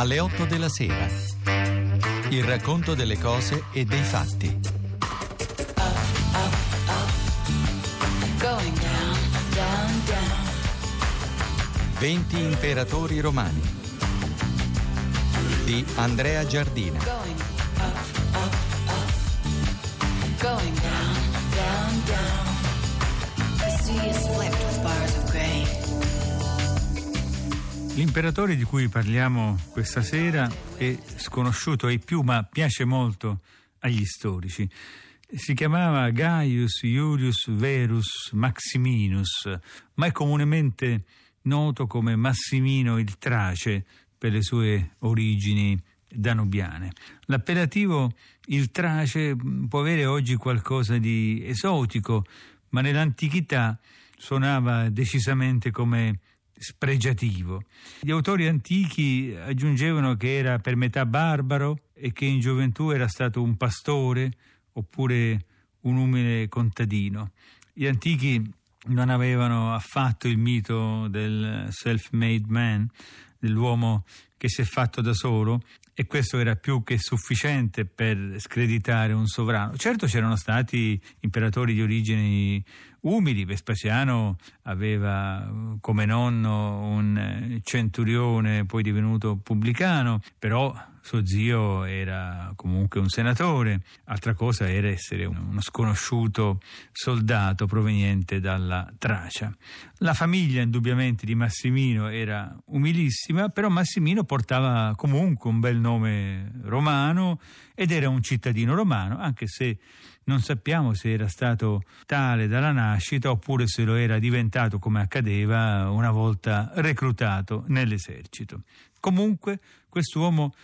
alle 8 della sera. Il racconto delle cose e dei fatti. Going down, down, down. 20 imperatori romani di Andrea Giardina. L'imperatore di cui parliamo questa sera è sconosciuto ai più, ma piace molto agli storici. Si chiamava Gaius Iulius Verus Maximinus, ma è comunemente noto come Massimino il Trace per le sue origini danubiane. L'appellativo il Trace può avere oggi qualcosa di esotico, ma nell'antichità suonava decisamente come spregiativo. Gli autori antichi aggiungevano che era per metà barbaro e che in gioventù era stato un pastore oppure un umile contadino. Gli antichi non avevano affatto il mito del self-made man, dell'uomo che si è fatto da solo e questo era più che sufficiente per screditare un sovrano. Certo c'erano stati imperatori di origini umili, Vespasiano aveva come nonno un centurione poi divenuto pubblicano, però suo zio era comunque un senatore, altra cosa era essere uno sconosciuto soldato proveniente dalla Tracia. La famiglia indubbiamente di Massimino era umilissima, però Massimino portava comunque un bel nome romano ed era un cittadino romano, anche se non sappiamo se era stato tale dalla nascita oppure se lo era diventato come accadeva una volta reclutato nell'esercito. Comunque quest'uomo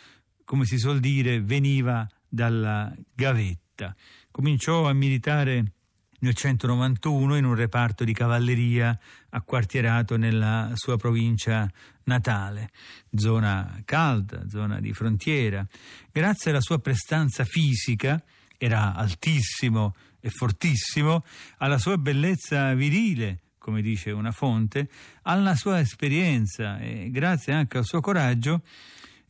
come si suol dire, veniva dalla gavetta. Cominciò a militare nel 191 in un reparto di cavalleria acquartierato nella sua provincia natale, zona calda, zona di frontiera. Grazie alla sua prestanza fisica, era altissimo e fortissimo, alla sua bellezza virile, come dice una fonte, alla sua esperienza e grazie anche al suo coraggio,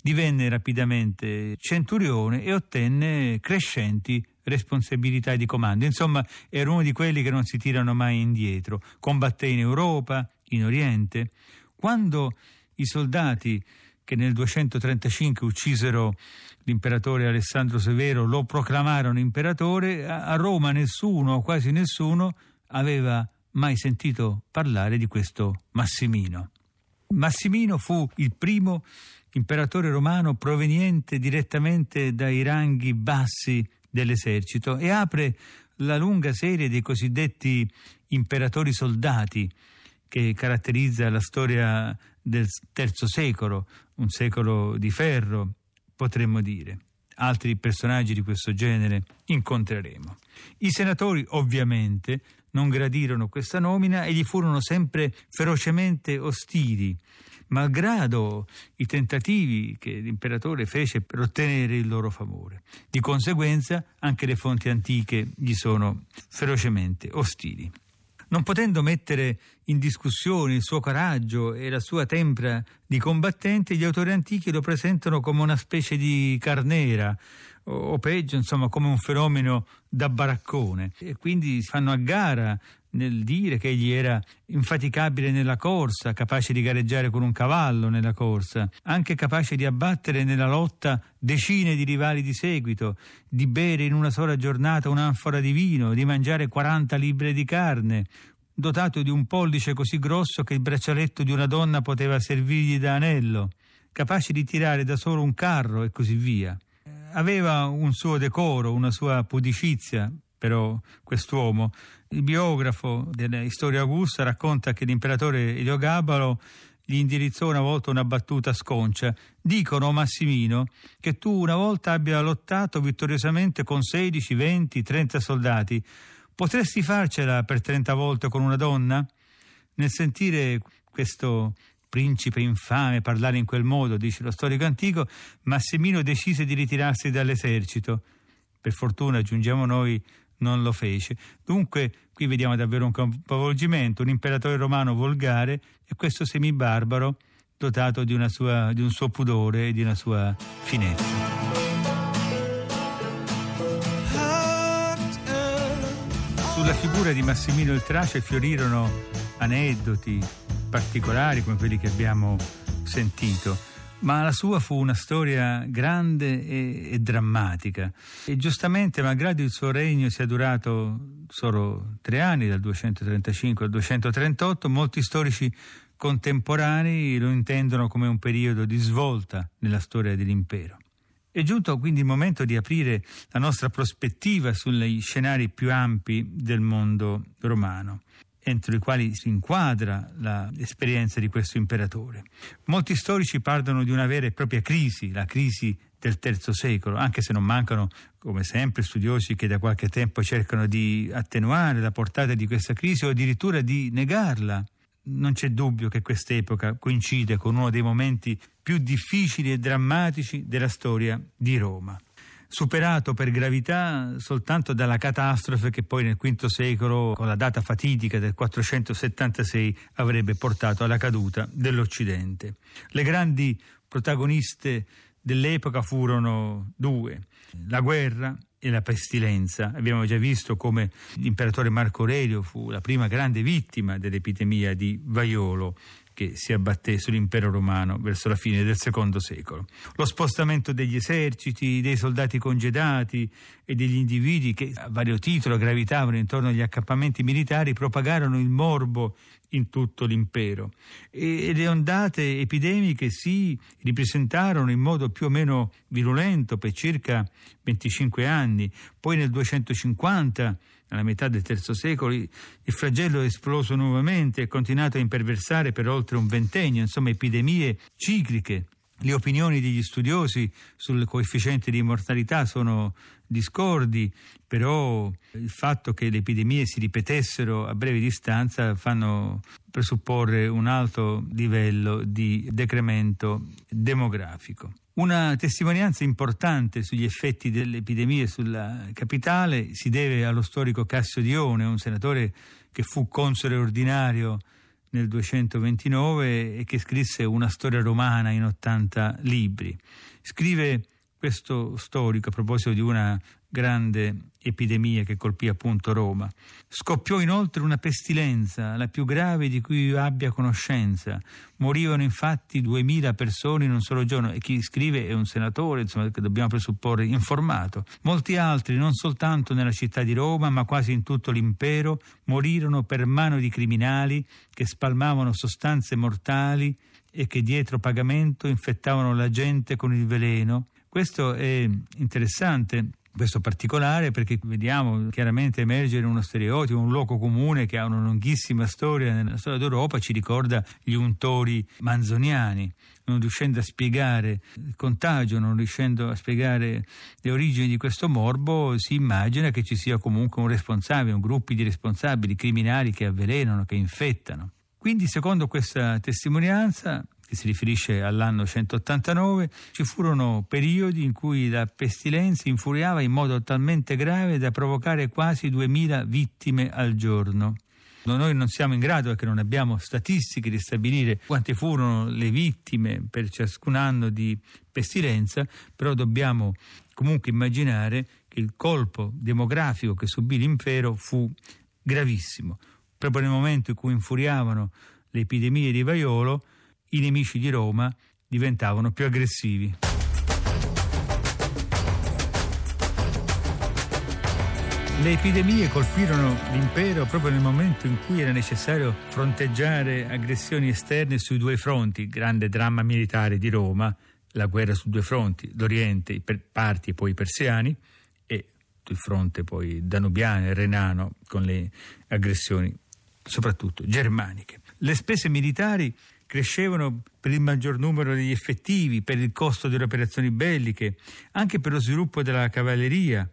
divenne rapidamente centurione e ottenne crescenti responsabilità di comando. Insomma, era uno di quelli che non si tirano mai indietro. Combatté in Europa, in Oriente. Quando i soldati che nel 235 uccisero l'imperatore Alessandro Severo lo proclamarono imperatore, a Roma nessuno, quasi nessuno, aveva mai sentito parlare di questo Massimino. Massimino fu il primo imperatore romano proveniente direttamente dai ranghi bassi dell'esercito e apre la lunga serie dei cosiddetti imperatori soldati che caratterizza la storia del terzo secolo, un secolo di ferro, potremmo dire. Altri personaggi di questo genere incontreremo. I senatori ovviamente non gradirono questa nomina e gli furono sempre ferocemente ostili malgrado i tentativi che l'imperatore fece per ottenere il loro favore. Di conseguenza anche le fonti antiche gli sono ferocemente ostili. Non potendo mettere in discussione il suo coraggio e la sua tempra di combattente, gli autori antichi lo presentano come una specie di carnera, o peggio, insomma, come un fenomeno da baraccone. E quindi fanno a gara nel dire che egli era infaticabile nella corsa, capace di gareggiare con un cavallo nella corsa, anche capace di abbattere nella lotta decine di rivali di seguito, di bere in una sola giornata un'anfora di vino, di mangiare 40 libbre di carne, dotato di un pollice così grosso che il braccialetto di una donna poteva servirgli da anello, capace di tirare da solo un carro e così via. Aveva un suo decoro, una sua pudicizia, però quest'uomo. Il biografo della Storia Augusta racconta che l'imperatore Eliogabalo gli indirizzò una volta una battuta sconcia. Dicono, Massimino, che tu una volta abbia lottato vittoriosamente con 16, 20, 30 soldati. Potresti farcela per 30 volte con una donna? Nel sentire questo principe infame parlare in quel modo, dice lo storico antico, Massimino decise di ritirarsi dall'esercito. Per fortuna, aggiungiamo noi, non lo fece. Dunque, qui vediamo davvero un capovolgimento, un imperatore romano volgare e questo semibarbaro dotato di, sua, di un suo pudore e di una sua finezza. Sulla figura di Massimino il Trace fiorirono aneddoti particolari come quelli che abbiamo sentito ma la sua fu una storia grande e, e, drammatica e giustamente, malgrado il suo regno sia durato solo tre anni, dal 235 al 238, molti storici contemporanei lo intendono come un periodo di svolta nella storia dell'impero. È giunto quindi il momento di aprire la nostra prospettiva sugli scenari più ampi del mondo romano entro i quali si inquadra l'esperienza di questo imperatore. Molti storici parlano di una vera e propria crisi, la crisi del terzo secolo, anche se non mancano, come sempre, studiosi che da qualche tempo cercano di attenuare la portata di questa crisi o addirittura di negarla. Non c'è dubbio che quest'epoca coincide con uno dei momenti più difficili e drammatici della storia di Roma superato per gravità soltanto dalla catastrofe che poi nel V secolo, con la data fatidica del 476, avrebbe portato alla caduta dell'Occidente. Le grandi protagoniste dell'epoca furono due, la guerra e la pestilenza. Abbiamo già visto come l'imperatore Marco Aurelio fu la prima grande vittima dell'epidemia di vaiolo che si abbatté sull'impero romano verso la fine del secondo secolo. Lo spostamento degli eserciti, dei soldati congedati e degli individui che a vario titolo gravitavano intorno agli accampamenti militari propagarono il morbo in tutto l'impero e le ondate epidemiche si ripresentarono in modo più o meno virulento per circa 25 anni, poi nel 250 alla metà del III secolo, il flagello è esploso nuovamente e continuato a imperversare per oltre un ventennio, insomma epidemie cicliche. Le opinioni degli studiosi sul coefficiente di mortalità sono discordi, però il fatto che le epidemie si ripetessero a breve distanza fanno presupporre un alto livello di decremento demografico. Una testimonianza importante sugli effetti delle epidemie sulla capitale si deve allo storico Cassio Dione, un senatore che fu console ordinario nel 229 e che scrisse una storia romana in 80 libri. Scrive questo storico a proposito di una grande epidemia che colpì appunto Roma. Scoppiò inoltre una pestilenza, la più grave di cui abbia conoscenza. Morivano infatti duemila persone in un solo giorno e chi scrive è un senatore, insomma, che dobbiamo presupporre informato. Molti altri, non soltanto nella città di Roma, ma quasi in tutto l'impero, morirono per mano di criminali che spalmavano sostanze mortali e che dietro pagamento infettavano la gente con il veleno. Questo è interessante questo particolare perché vediamo chiaramente emergere uno stereotipo, un luogo comune che ha una lunghissima storia nella storia d'Europa, ci ricorda gli untori manzoniani, non riuscendo a spiegare il contagio, non riuscendo a spiegare le origini di questo morbo, si immagina che ci sia comunque un responsabile, un gruppo di responsabili criminali che avvelenano, che infettano. Quindi, secondo questa testimonianza, che si riferisce all'anno 189, ci furono periodi in cui la pestilenza infuriava in modo talmente grave da provocare quasi 2000 vittime al giorno. Noi non siamo in grado, perché non abbiamo statistiche, di stabilire quante furono le vittime per ciascun anno di pestilenza, però dobbiamo comunque immaginare che il colpo demografico che subì l'impero fu gravissimo. Proprio nel momento in cui infuriavano le epidemie di vaiolo, i nemici di Roma diventavano più aggressivi. Le epidemie colpirono l'impero proprio nel momento in cui era necessario fronteggiare aggressioni esterne sui due fronti, grande dramma militare di Roma, la guerra su due fronti, l'Oriente, i Parti e poi i Persiani, e il fronte poi danubiano e renano con le aggressioni soprattutto germaniche. Le spese militari crescevano per il maggior numero degli effettivi, per il costo delle operazioni belliche, anche per lo sviluppo della cavalleria,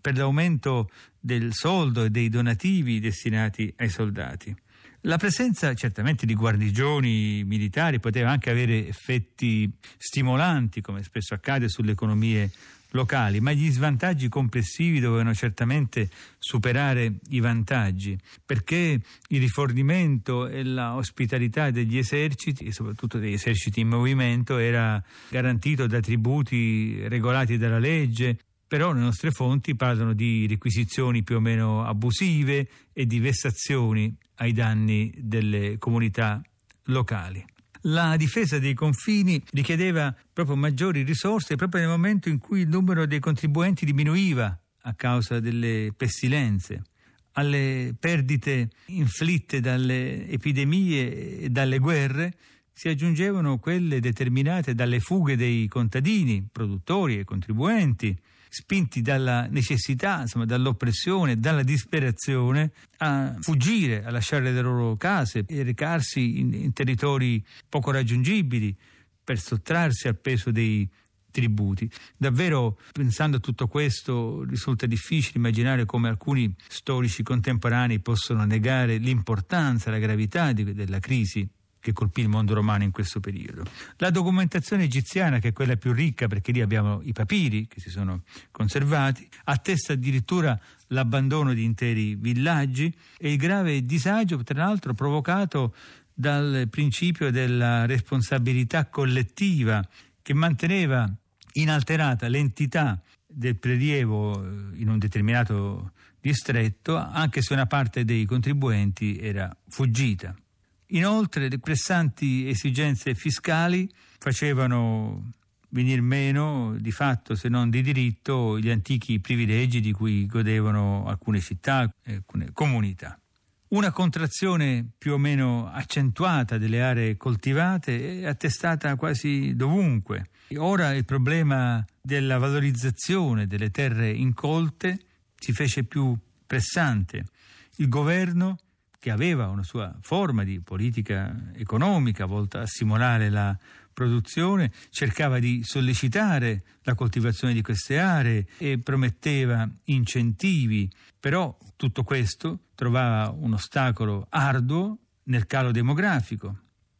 per l'aumento del soldo e dei donativi destinati ai soldati. La presenza certamente di guarnigioni militari poteva anche avere effetti stimolanti, come spesso accade sulle economie locali, ma gli svantaggi complessivi dovevano certamente superare i vantaggi, perché il rifornimento e l'ospitalità degli eserciti, e soprattutto degli eserciti in movimento, era garantito da tributi regolati dalla legge, però le nostre fonti parlano di requisizioni più o meno abusive e di vessazioni ai danni delle comunità locali. La difesa dei confini richiedeva proprio maggiori risorse proprio nel momento in cui il numero dei contribuenti diminuiva a causa delle pestilenze. Alle perdite inflitte dalle epidemie e dalle guerre si aggiungevano quelle determinate dalle fughe dei contadini, produttori e contribuenti, spinti dalla necessità, insomma, dall'oppressione, dalla disperazione, a fuggire, a lasciare le loro case e recarsi in, in territori poco raggiungibili per sottrarsi al peso dei tributi. Davvero, pensando a tutto questo, risulta difficile immaginare come alcuni storici contemporanei possono negare l'importanza, la gravità di, della crisi che colpì il mondo romano in questo periodo. La documentazione egiziana, che è quella più ricca perché lì abbiamo i papiri che si sono conservati, attesta addirittura l'abbandono di interi villaggi e il grave disagio, tra l'altro, provocato dal principio della responsabilità collettiva che manteneva inalterata l'entità del prelievo in un determinato distretto, anche se una parte dei contribuenti era fuggita. Inoltre le pressanti esigenze fiscali facevano venir meno di fatto se non di diritto gli antichi privilegi di cui godevano alcune città alcune comunità. Una contrazione più o meno accentuata delle aree coltivate è attestata quasi dovunque. Ora il problema della valorizzazione delle terre incolte si fece più pressante. Il governo che aveva una sua forma di politica economica volta a stimolare la produzione, cercava di sollecitare la coltivazione di queste aree e prometteva incentivi, però tutto questo trovava un ostacolo arduo nel calo demografico.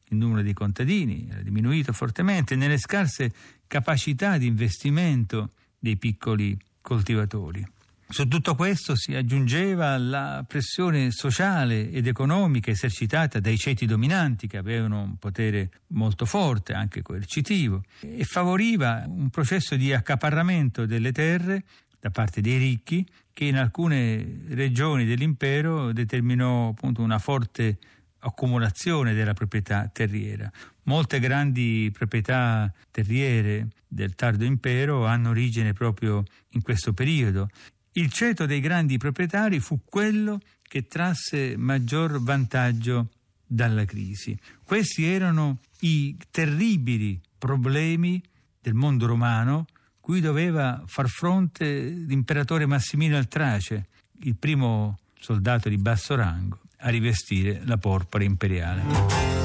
Il numero dei contadini era diminuito fortemente nelle scarse capacità di investimento dei piccoli coltivatori. Su tutto questo si aggiungeva la pressione sociale ed economica esercitata dai ceti dominanti che avevano un potere molto forte, anche coercitivo, e favoriva un processo di accaparramento delle terre da parte dei ricchi che in alcune regioni dell'impero determinò appunto una forte accumulazione della proprietà terriera. Molte grandi proprietà terriere del tardo impero hanno origine proprio in questo periodo il ceto dei grandi proprietari fu quello che trasse maggior vantaggio dalla crisi. Questi erano i terribili problemi del mondo romano cui doveva far fronte l'imperatore Massimino il Trace, il primo soldato di basso rango a rivestire la porpora imperiale.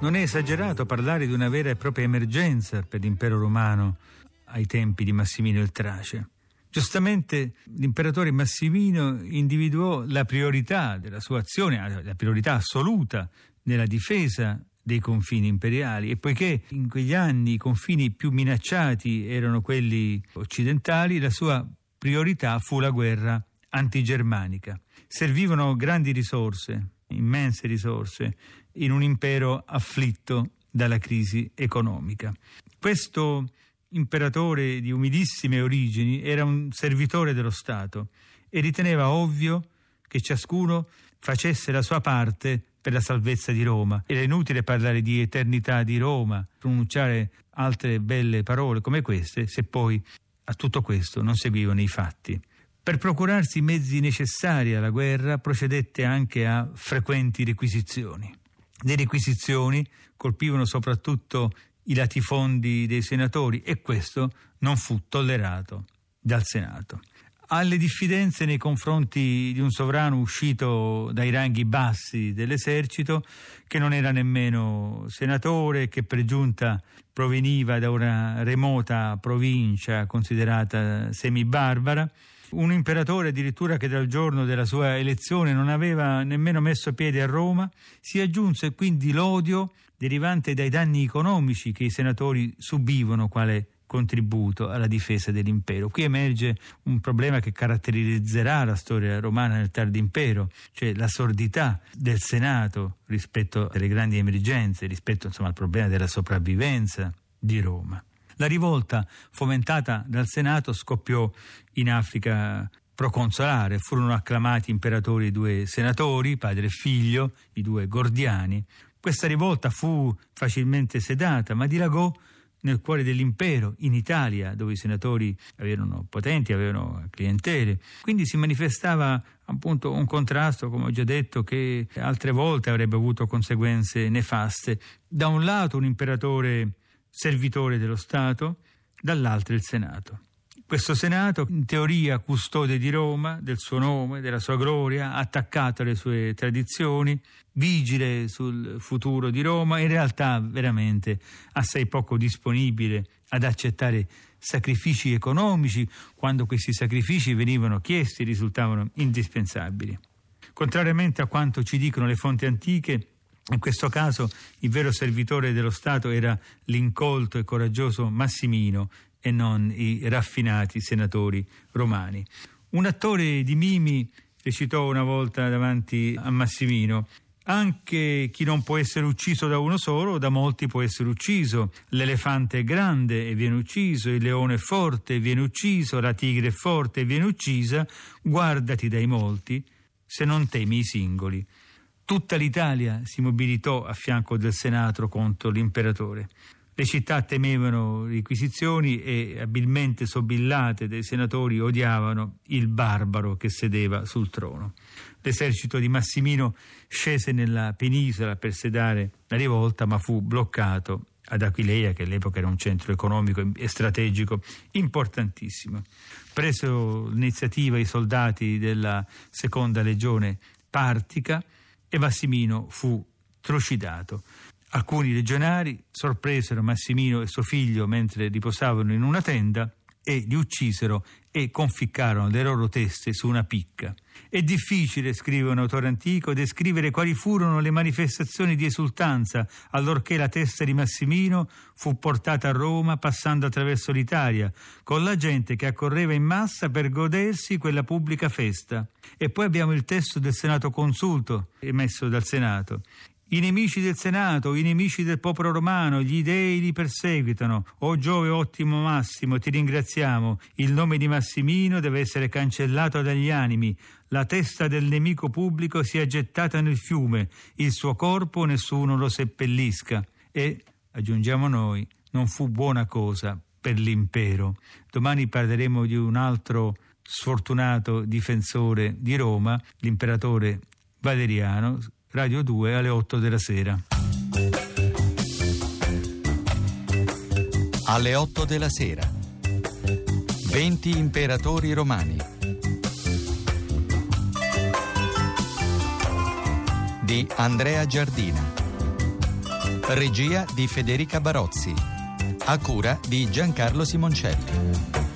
Non è esagerato parlare di una vera e propria emergenza per l'impero romano ai tempi di Massimino il Trace. Giustamente l'imperatore Massimino individuò la priorità della sua azione, la priorità assoluta nella difesa dei confini imperiali e poiché in quegli anni i confini più minacciati erano quelli occidentali, la sua priorità fu la guerra antigermanica. Servivano grandi risorse, immense risorse, in un impero afflitto dalla crisi economica. Questo imperatore di umilissime origini era un servitore dello Stato e riteneva ovvio che ciascuno facesse la sua parte per la salvezza di Roma. Era inutile parlare di eternità di Roma, pronunciare altre belle parole come queste, se poi a tutto questo non seguivano i fatti. Per procurarsi i mezzi necessari alla guerra procedette anche a frequenti requisizioni. Le requisizioni colpivano soprattutto i latifondi dei senatori e questo non fu tollerato dal Senato. Alle diffidenze nei confronti di un sovrano uscito dai ranghi bassi dell'esercito, che non era nemmeno senatore, che per giunta proveniva da una remota provincia considerata semibarbara, un imperatore addirittura che dal giorno della sua elezione non aveva nemmeno messo piede a Roma, si aggiunse quindi l'odio derivante dai danni economici che i senatori subivano quale contributo alla difesa dell'impero. Qui emerge un problema che caratterizzerà la storia romana nel tardo impero, cioè la sordità del Senato rispetto alle grandi emergenze, rispetto insomma, al problema della sopravvivenza di Roma. La rivolta fomentata dal Senato scoppiò in Africa proconsolare, furono acclamati imperatori due senatori, padre e figlio, i due gordiani. Questa rivolta fu facilmente sedata, ma dilagò nel cuore dell'impero, in Italia, dove i senatori avevano potenti, avevano clientele. Quindi si manifestava appunto un contrasto, come ho già detto, che altre volte avrebbe avuto conseguenze nefaste. Da un lato un imperatore servitore dello Stato, dall'altro il Senato. Questo Senato, in teoria custode di Roma, del suo nome, della sua gloria, attaccato alle sue tradizioni, vigile sul futuro di Roma, in realtà veramente assai poco disponibile ad accettare sacrifici economici quando questi sacrifici venivano chiesti e risultavano indispensabili. Contrariamente a quanto ci dicono le fonti antiche, in questo caso il vero servitore dello Stato era l'incolto e coraggioso Massimino, e non i raffinati senatori romani. Un attore di Mimi recitò una volta davanti a Massimino anche chi non può essere ucciso da uno solo, da molti può essere ucciso. L'elefante è grande e viene ucciso, il leone è forte e viene ucciso, la tigre è forte e viene uccisa. Guardati dai molti, se non temi i singoli. Tutta l'Italia si mobilitò a fianco del Senato contro l'imperatore. Le città temevano requisizioni e abilmente sobillate dei senatori odiavano il barbaro che sedeva sul trono. L'esercito di Massimino scese nella penisola per sedare la rivolta, ma fu bloccato ad Aquileia, che all'epoca era un centro economico e strategico importantissimo. Preso l'iniziativa i soldati della seconda legione partica e Massimino fu trucidato. Alcuni legionari sorpresero Massimino e suo figlio mentre riposavano in una tenda e li uccisero e conficcarono le loro teste su una picca. È difficile, scrive un autore antico, descrivere quali furono le manifestazioni di esultanza allorché la testa di Massimino fu portata a Roma passando attraverso l'Italia, con la gente che accorreva in massa per godersi quella pubblica festa. E poi abbiamo il testo del Senato Consulto, emesso dal Senato. I nemici del Senato, i nemici del popolo romano, gli dei li perseguitano. O Giove ottimo Massimo, ti ringraziamo. Il nome di Massimino deve essere cancellato dagli animi. La testa del nemico pubblico sia gettata nel fiume. Il suo corpo nessuno lo seppellisca. E, aggiungiamo noi, non fu buona cosa per l'impero. Domani parleremo di un altro sfortunato difensore di Roma, l'imperatore Valeriano, Radio 2 alle 8 della sera. Alle 8 della sera. 20 imperatori romani. Di Andrea Giardina. Regia di Federica Barozzi. A cura di Giancarlo Simoncelli.